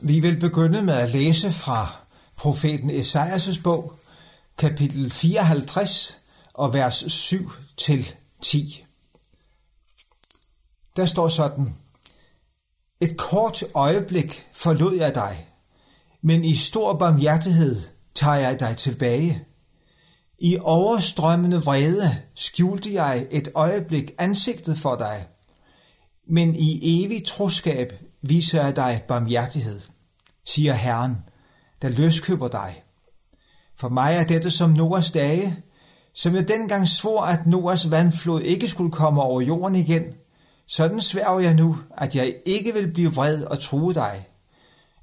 Vi vil begynde med at læse fra profeten Esajas bog, kapitel 54 og vers 7 til 10. Der står sådan, Et kort øjeblik forlod jeg dig, men i stor barmhjertighed tager jeg dig tilbage. I overstrømmende vrede skjulte jeg et øjeblik ansigtet for dig, men i evig troskab viser jeg dig barmhjertighed, siger Herren, der løskøber dig. For mig er dette som Noas dage, som jeg dengang svor, at Noas vandflod ikke skulle komme over jorden igen. Sådan sværger jeg nu, at jeg ikke vil blive vred og true dig.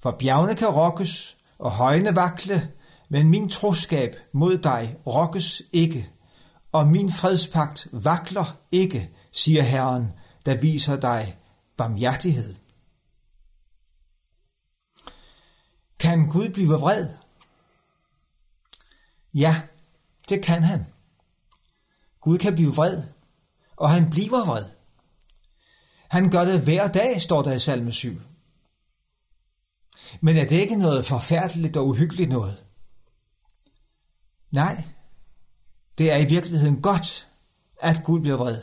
For bjergene kan rokkes, og højene vakle, men min troskab mod dig rokkes ikke, og min fredspagt vakler ikke, siger Herren, der viser dig barmhjertighed. Kan Gud blive vred? Ja, det kan han. Gud kan blive vred, og han bliver vred. Han gør det hver dag, står der i salme 7. Men er det ikke noget forfærdeligt og uhyggeligt noget? Nej, det er i virkeligheden godt, at Gud bliver vred.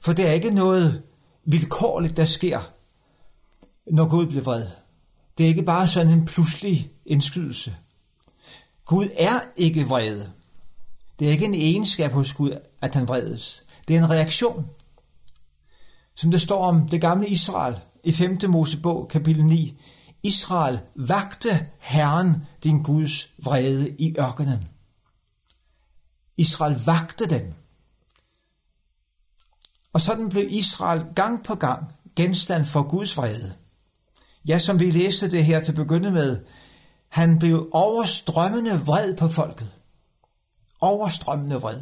For det er ikke noget vilkårligt, der sker, når Gud bliver vred. Det er ikke bare sådan en pludselig indskydelse. Gud er ikke vred. Det er ikke en egenskab hos Gud, at han vredes. Det er en reaktion. Som det står om det gamle Israel i 5. Mosebog kapitel 9. Israel vagte Herren din Guds vrede i ørkenen. Israel vagte den. Og sådan blev Israel gang på gang genstand for Guds vrede. Ja, som vi læste det her til begynde med, han blev overstrømmende vred på folket. Overstrømmende vred.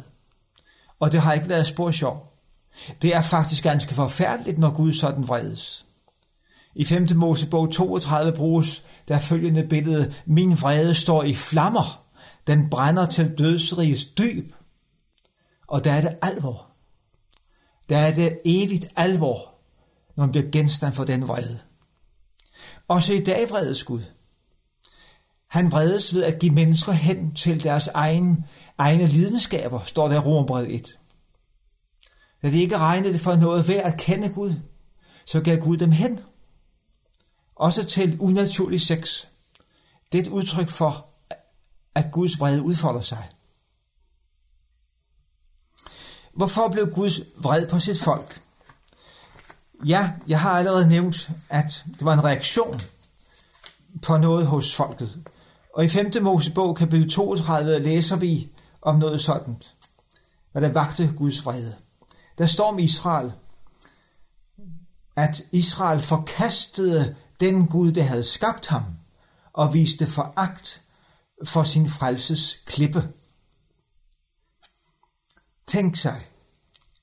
Og det har ikke været spor sjov. Det er faktisk ganske forfærdeligt, når Gud sådan vredes. I 5. Mosebog 32 bruges der følgende billede, min vrede står i flammer, den brænder til dødsrigets dyb. Og der er det alvor. Der er det evigt alvor, når man bliver genstand for den vrede. Også i dag vredes Gud. Han vredes ved at give mennesker hen til deres egen, egne lidenskaber, står der i Romerbrevet 1. Da de ikke regnede det for noget værd at kende Gud, så gav Gud dem hen. Også til unaturlig sex. Det er et udtryk for, at Guds vrede udfolder sig. Hvorfor blev Guds vred på sit folk? Ja, jeg har allerede nævnt, at det var en reaktion på noget hos folket. Og i 5. Mosebog, kapitel 32, læser vi om noget sådan, hvad der vagte Guds vrede. Der står om Israel, at Israel forkastede den Gud, der havde skabt ham, og viste foragt for sin frelses klippe. Tænk sig,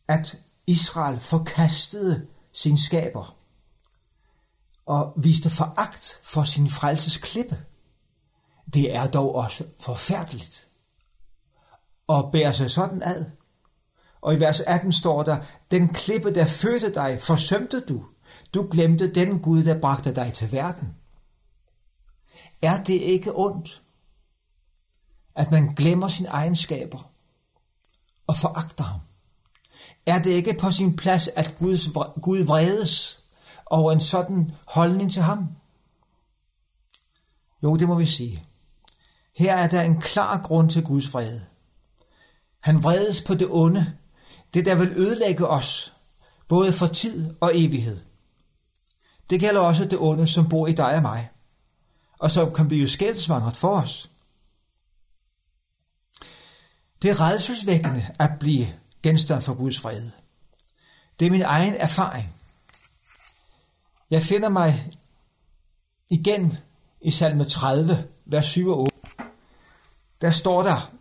at Israel forkastede sin skaber og viste foragt for sin frelses klippe. Det er dog også forfærdeligt og bære sig sådan ad. Og i vers 18 står der, den klippe, der fødte dig, forsømte du. Du glemte den Gud, der bragte dig til verden. Er det ikke ondt, at man glemmer sine egenskaber og foragter ham? Er det ikke på sin plads, at Guds, Gud vredes over en sådan holdning til ham? Jo, det må vi sige. Her er der en klar grund til Guds vrede. Han vredes på det onde, det der vil ødelægge os, både for tid og evighed. Det gælder også det onde, som bor i dig og mig, og som kan blive skældsvandret for os. Det er redselsvækkende at blive genstand for Guds vrede. Det er min egen erfaring. Jeg finder mig igen i salme 30, vers 7 og 8. Der står der,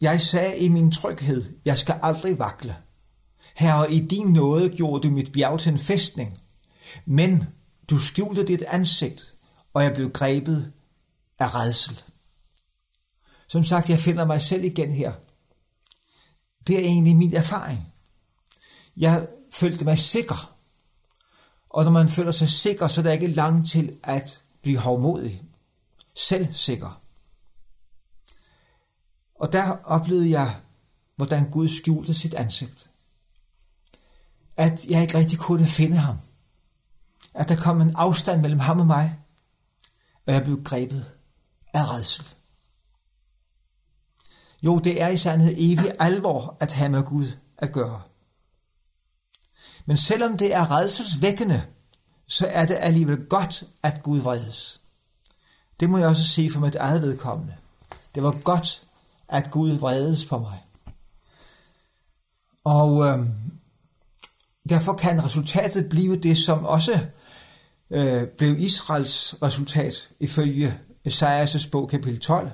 jeg sagde i min tryghed, jeg skal aldrig vakle. Herre, i din nåde gjorde du mit bjerg til en fæstning, men du skjulte dit ansigt, og jeg blev grebet af redsel. Som sagt, jeg finder mig selv igen her. Det er egentlig min erfaring. Jeg følte mig sikker. Og når man føler sig sikker, så er der ikke langt til at blive hovmodig, selvsikker. Og der oplevede jeg, hvordan Gud skjulte sit ansigt. At jeg ikke rigtig kunne finde ham. At der kom en afstand mellem ham og mig, og jeg blev grebet af redsel. Jo, det er i sandhed evig alvor at have med Gud at gøre. Men selvom det er redselsvækkende, så er det alligevel godt, at Gud vredes. Det må jeg også sige for mit eget vedkommende. Det var godt, at Gud vredes på mig. Og øh, derfor kan resultatet blive det, som også øh, blev Israels resultat ifølge Esajas' bog kapitel 12.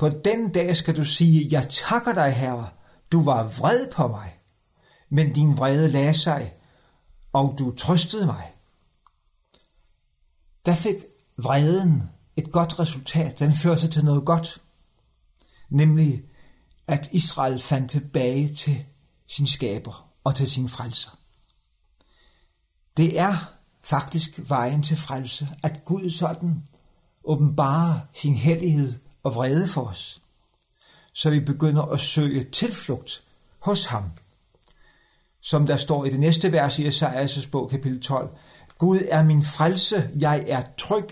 På den dag skal du sige, jeg takker dig, Herre, du var vred på mig, men din vrede lagde sig, og du trøstede mig. Der fik vreden et godt resultat. Den førte sig til noget godt, nemlig at Israel fandt tilbage til sin skaber og til sin frelser. Det er faktisk vejen til frelse, at Gud sådan åbenbarer sin hellighed og vrede for os, så vi begynder at søge tilflugt hos ham. Som der står i det næste vers i Esajas bog, kapitel 12. Gud er min frelse, jeg er tryg,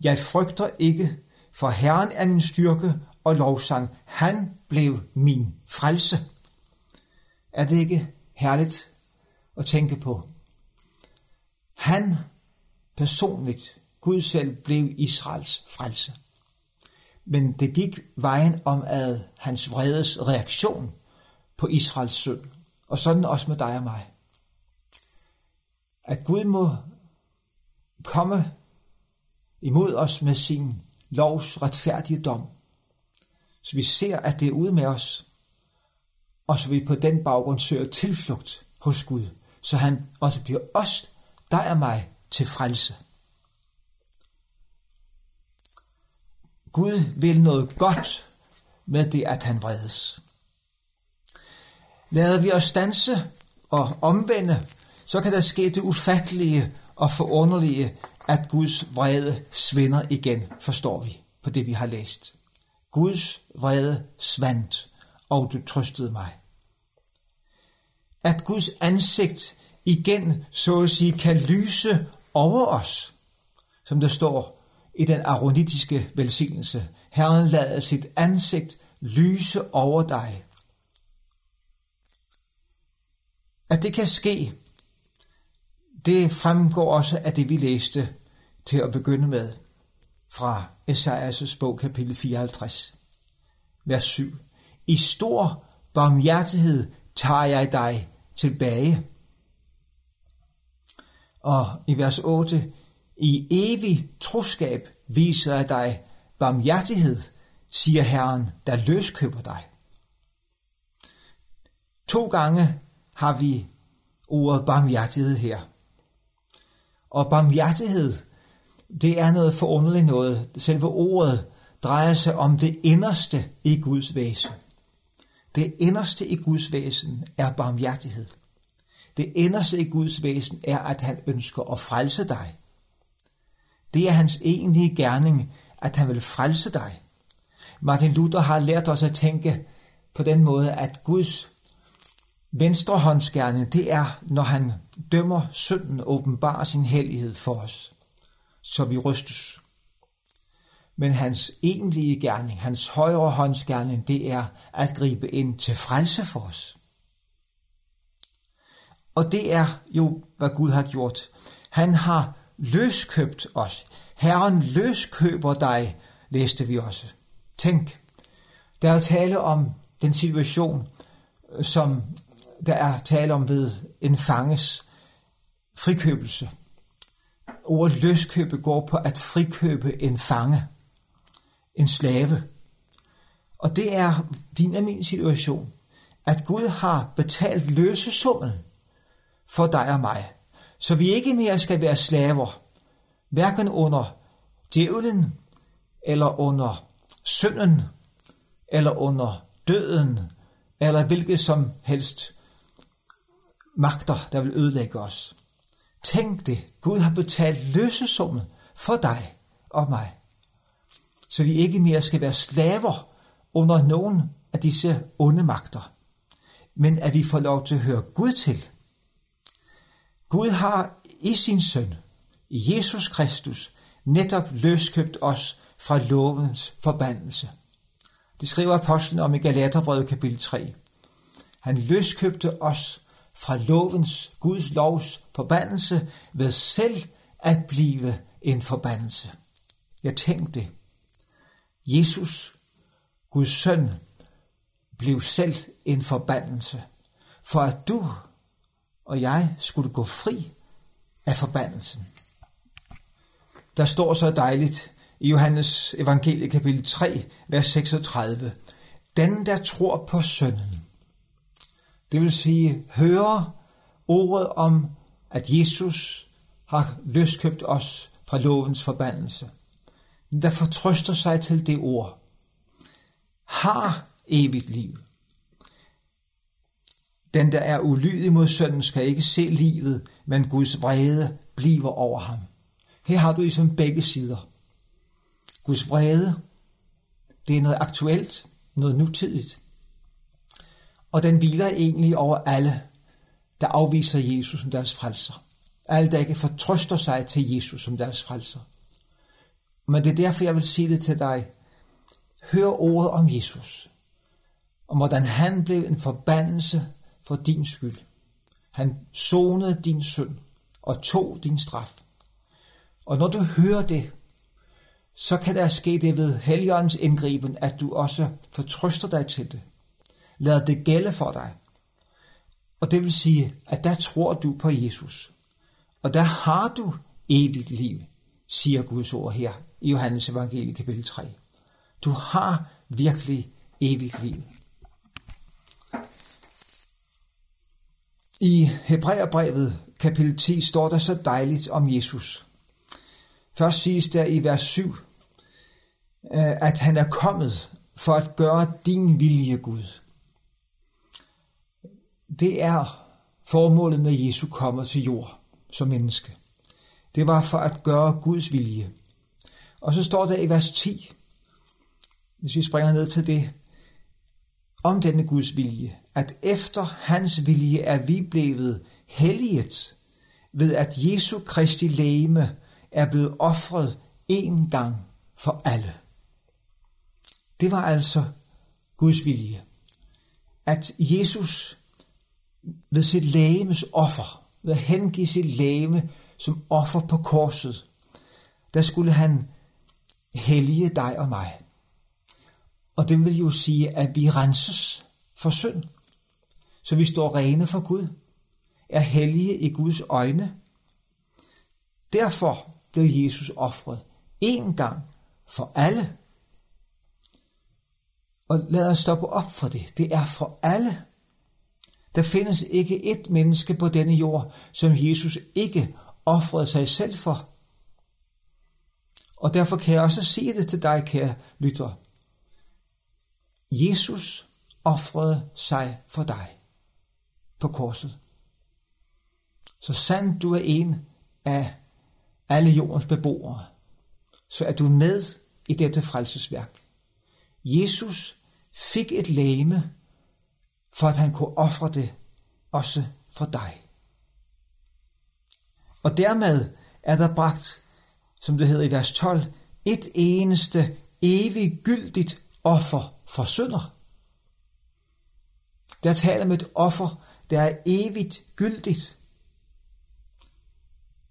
jeg frygter ikke, for Herren er min styrke og lovsang. Han blev min frelse. Er det ikke herligt at tænke på? Han personligt, Gud selv, blev Israels frelse. Men det gik vejen om ad hans vredes reaktion på Israels synd. Og sådan også med dig og mig. At Gud må komme imod os med sin lovs retfærdige dom. Så vi ser, at det er ude med os, og så vi på den baggrund søger tilflugt hos Gud, så han også bliver os, dig og mig, til frelse. Gud vil noget godt med det, at han vredes. Lader vi os stanse og omvende, så kan der ske det ufattelige og forunderlige, at Guds vrede svinder igen, forstår vi på det, vi har læst. Guds vrede svandt, og du trøstede mig. At Guds ansigt igen, så at sige, kan lyse over os, som der står i den aronitiske velsignelse. Herren lader sit ansigt lyse over dig. At det kan ske, det fremgår også af det, vi læste til at begynde med fra Esajas bog, kapitel 54, vers 7. I stor barmhjertighed tager jeg dig tilbage. Og i vers 8, i evig troskab viser jeg dig barmhjertighed, siger Herren, der løskøber dig. To gange har vi ordet barmhjertighed her. Og barmhjertighed, det er noget forunderligt noget. Selve ordet drejer sig om det inderste i Guds væsen. Det inderste i Guds væsen er barmhjertighed. Det inderste i Guds væsen er, at han ønsker at frelse dig. Det er hans egentlige gerning, at han vil frelse dig. Martin Luther har lært os at tænke på den måde, at Guds venstrehåndsgerning, det er, når han dømmer synden, åbenbarer sin hellighed for os, så vi rystes. Men hans egentlige gerning, hans højre håndsgerning, det er at gribe ind til frelse for os. Og det er jo, hvad Gud har gjort. Han har løskøbt os. Herren løskøber dig, læste vi også. Tænk, der er tale om den situation, som der er tale om ved en fanges frikøbelse. Ordet løskøbe går på at frikøbe en fange, en slave. Og det er din og min situation, at Gud har betalt løsesummen for dig og mig, så vi ikke mere skal være slaver, hverken under djævlen, eller under synden, eller under døden, eller hvilket som helst magter, der vil ødelægge os. Tænk det, Gud har betalt løsesummen for dig og mig. Så vi ikke mere skal være slaver under nogen af disse onde magter, men at vi får lov til at høre Gud til. Gud har i sin søn, i Jesus Kristus, netop løskøbt os fra lovens forbandelse. Det skriver apostlen om i Galaterbrevet kapitel 3. Han løskøbte os fra lovens, Guds lovs forbandelse ved selv at blive en forbandelse. Jeg tænkte, Jesus, Guds søn, blev selv en forbandelse, for at du og jeg skulle gå fri af forbandelsen. Der står så dejligt i Johannes evangelie kapitel 3, vers 36. Den, der tror på sønnen, det vil sige hører ordet om, at Jesus har løskøbt os fra lovens forbandelse. Den, der fortrøster sig til det ord, har evigt liv. Den, der er ulydig mod sønnen, skal ikke se livet, men Guds vrede bliver over ham. Her har du ligesom begge sider. Guds vrede, det er noget aktuelt, noget nutidigt. Og den hviler egentlig over alle, der afviser Jesus som deres frelser. Alle, der ikke fortrøster sig til Jesus som deres frelser. Men det er derfor, jeg vil sige det til dig. Hør ordet om Jesus. Om hvordan han blev en forbandelse for din skyld. Han sonede din synd og tog din straf. Og når du hører det, så kan der ske det ved Helligåndens indgriben, at du også fortrøster dig til det. Lad det gælde for dig. Og det vil sige, at der tror du på Jesus. Og der har du evigt liv, siger Guds ord her i Johannes evangelie kapitel 3. Du har virkelig evigt liv. I Hebræerbrevet kapitel 10 står der så dejligt om Jesus. Først siges der i vers 7, øh, at han er kommet for at gøre din vilje, Gud. Det er formålet med Jesu kommer til jord som menneske. Det var for at gøre Guds vilje. Og så står der i vers 10, hvis vi springer ned til det, om denne Guds vilje, at efter hans vilje er vi blevet helliget ved at Jesu Kristi lægeme er blevet offret en gang for alle. Det var altså Guds vilje. At Jesus ved sit lægemes offer, ved at hengive sit lægeme som offer på korset, der skulle han hellige dig og mig. Og det vil jo sige, at vi renses for synd. Så vi står rene for Gud, er hellige i Guds øjne. Derfor blev Jesus offret én gang for alle. Og lad os stoppe op for det. Det er for alle. Der findes ikke et menneske på denne jord, som Jesus ikke offrede sig selv for. Og derfor kan jeg også sige det til dig, kære lytter. Jesus offrede sig for dig på korset. Så sandt du er en af alle jordens beboere, så er du med i dette frelsesværk. Jesus fik et læme, for at han kunne ofre det også for dig. Og dermed er der bragt, som det hedder i vers 12, et eneste eviggyldigt offer for synder. Der taler med et offer, der er evigt gyldigt.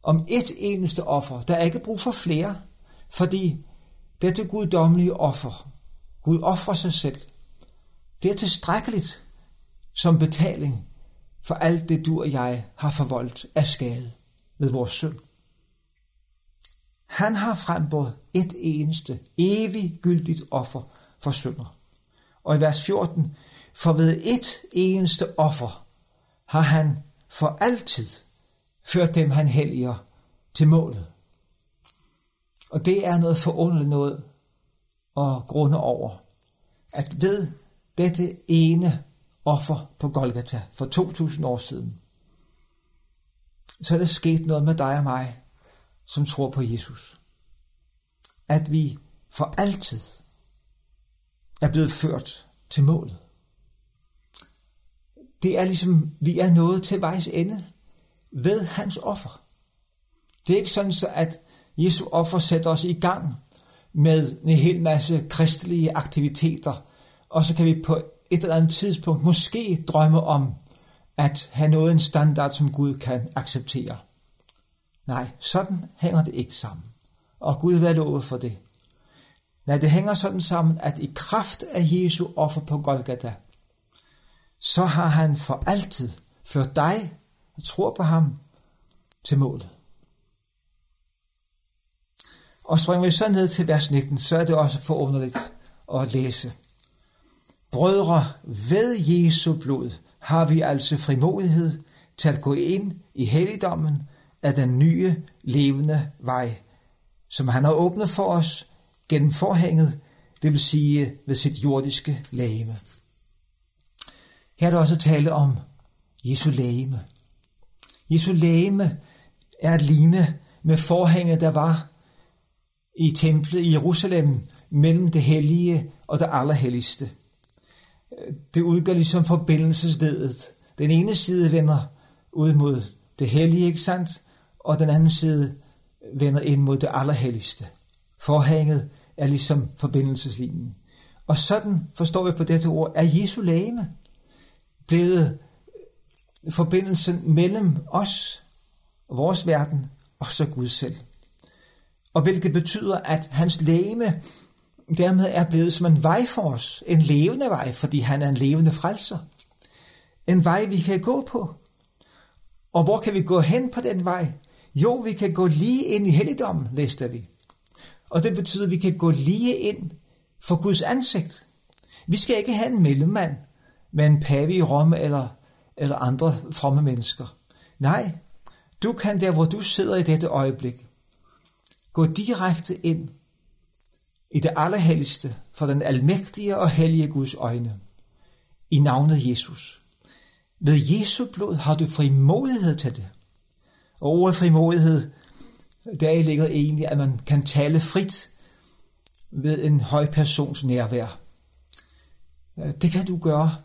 Om et eneste offer. Der er ikke brug for flere, fordi dette guddommelige offer, Gud offrer sig selv, det er tilstrækkeligt som betaling for alt det, du og jeg har forvoldt af skade ved vores synd. Han har frembåret et eneste, evigt gyldigt offer for synder. Og i vers 14, for ved et eneste offer har han for altid ført dem, han helliger, til målet. Og det er noget forunderligt noget at grunde over, at ved dette ene offer på Golgata for 2000 år siden, så er der sket noget med dig og mig, som tror på Jesus. at vi for altid er blevet ført til målet. Det er ligesom, vi er nået til vejs ende ved hans offer. Det er ikke sådan, så at Jesu offer sætter os i gang med en hel masse kristelige aktiviteter, og så kan vi på et eller andet tidspunkt måske drømme om at have noget en standard, som Gud kan acceptere. Nej, sådan hænger det ikke sammen. Og Gud vil lovet for det. Nej, det hænger sådan sammen, at i kraft af Jesu offer på Golgata, så har han for altid ført dig, der tror på ham, til målet. Og springer vi så ned til vers 19, så er det også forunderligt at læse. Brødre, ved Jesu blod har vi altså frimodighed til at gå ind i helligdommen af den nye levende vej, som han har åbnet for os gennem forhænget, det vil sige ved sit jordiske lægeme. Her er der også tale om Jesu lægeme. Jesu lægeme er et ligne med forhænget, der var i templet i Jerusalem mellem det hellige og det allerhelligste. Det udgør ligesom forbindelsesledet. Den ene side vender ud mod det hellige, ikke sandt? Og den anden side vender ind mod det allerhelligste. Forhænget er ligesom forbindelseslinjen. Og sådan forstår vi på dette ord, er Jesu lægeme blevet forbindelsen mellem os, vores verden, og så Gud selv. Og hvilket betyder, at hans lægeme dermed er blevet som en vej for os. En levende vej, fordi han er en levende frelser. En vej, vi kan gå på. Og hvor kan vi gå hen på den vej? Jo, vi kan gå lige ind i helligdommen, læste vi. Og det betyder, at vi kan gå lige ind for Guds ansigt. Vi skal ikke have en mellemmand med en pave i Rom eller, eller andre fromme mennesker. Nej, du kan der, hvor du sidder i dette øjeblik, gå direkte ind i det allerhelligste for den almægtige og hellige Guds øjne, i navnet Jesus. Ved Jesu blod har du frimodighed til det. Og ordet frimodighed, der ligger egentlig, at man kan tale frit ved en høj persons nærvær. Øh, det kan du gøre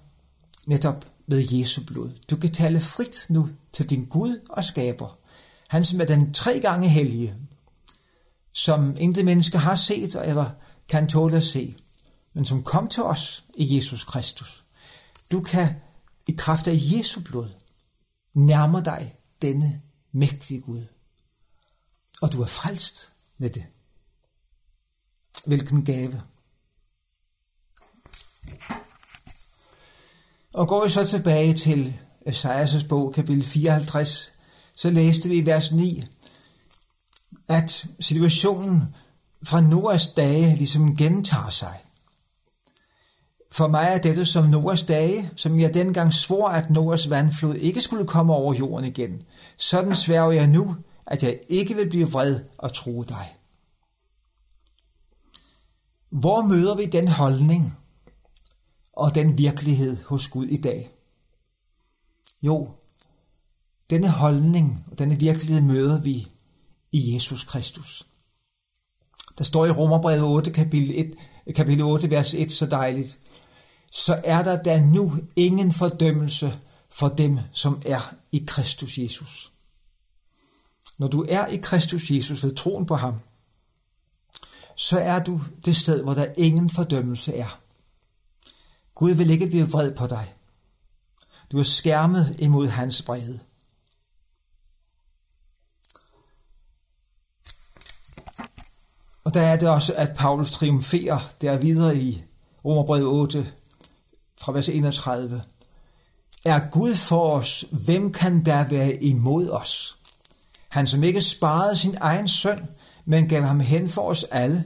netop ved Jesu blod. Du kan tale frit nu til din Gud og skaber. Han som er den tre gange hellige, som intet menneske har set eller kan tåle at se, men som kom til os i Jesus Kristus. Du kan i kraft af Jesu blod nærme dig denne mægtige Gud. Og du er frelst med det. Hvilken gave. Og går vi så tilbage til Esajas' bog, kapitel 54, så læste vi i vers 9, at situationen fra Noahs dage ligesom gentager sig. For mig er dette som Noahs dage, som jeg dengang svor, at Noahs vandflod ikke skulle komme over jorden igen. Sådan sværger jeg nu, at jeg ikke vil blive vred og tro dig. Hvor møder vi den holdning og den virkelighed hos Gud i dag? Jo, denne holdning og denne virkelighed møder vi i Jesus Kristus. Der står i Romerbrevet 8, kapitel, 1, kapitel 8, vers 1, så dejligt. Så er der da nu ingen fordømmelse for dem, som er i Kristus Jesus. Når du er i Kristus Jesus ved troen på ham, så er du det sted, hvor der ingen fordømmelse er. Gud vil ikke blive vred på dig. Du er skærmet imod hans brede. Og der er det også, at Paulus triumferer der videre i Romerbrevet 8 fra vers 31. Er Gud for os, hvem kan der være imod os? Han som ikke sparede sin egen søn, men gav ham hen for os alle,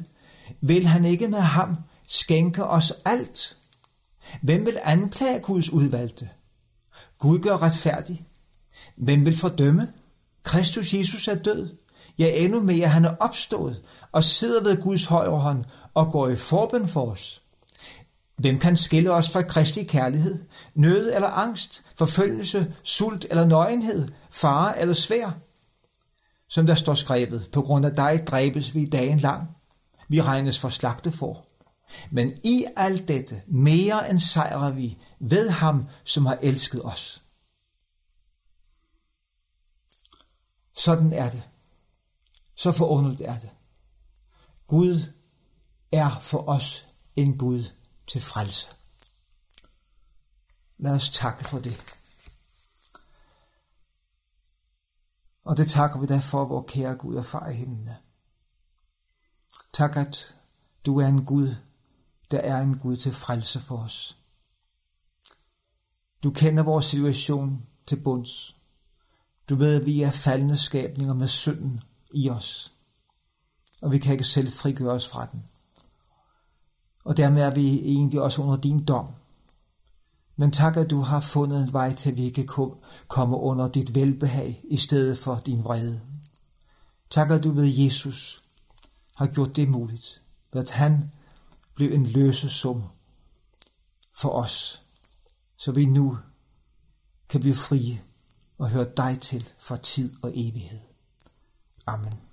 vil han ikke med ham skænke os alt? Hvem vil anklage Guds udvalgte? Gud gør retfærdig. Hvem vil fordømme? Kristus Jesus er død. Ja, endnu mere, han er opstået og sidder ved Guds højre hånd og går i forben for os. Hvem kan skille os fra Kristi kærlighed? Nød eller angst, forfølgelse, sult eller nøgenhed, fare eller svær? Som der står skrevet, på grund af dig dræbes vi dagen lang. Vi regnes for slagtefor. Men i alt dette, mere end sejrer vi ved ham, som har elsket os. Sådan er det. Så forunderligt er det. Gud er for os en Gud til frelse. Lad os takke for det. Og det takker vi dig for, vor kære Gud og far i himlen. Tak, at du er en Gud, der er en Gud til frelse for os. Du kender vores situation til bunds. Du ved, at vi er faldende skabninger med synden i os, og vi kan ikke selv frigøre os fra den. Og dermed er vi egentlig også under din dom. Men tak, at du har fundet en vej til, at vi kan komme under dit velbehag i stedet for din vrede. Tak, at du ved Jesus har gjort det muligt, at han blev en løsesum for os, så vi nu kan blive frie og høre dig til for tid og evighed. Amen.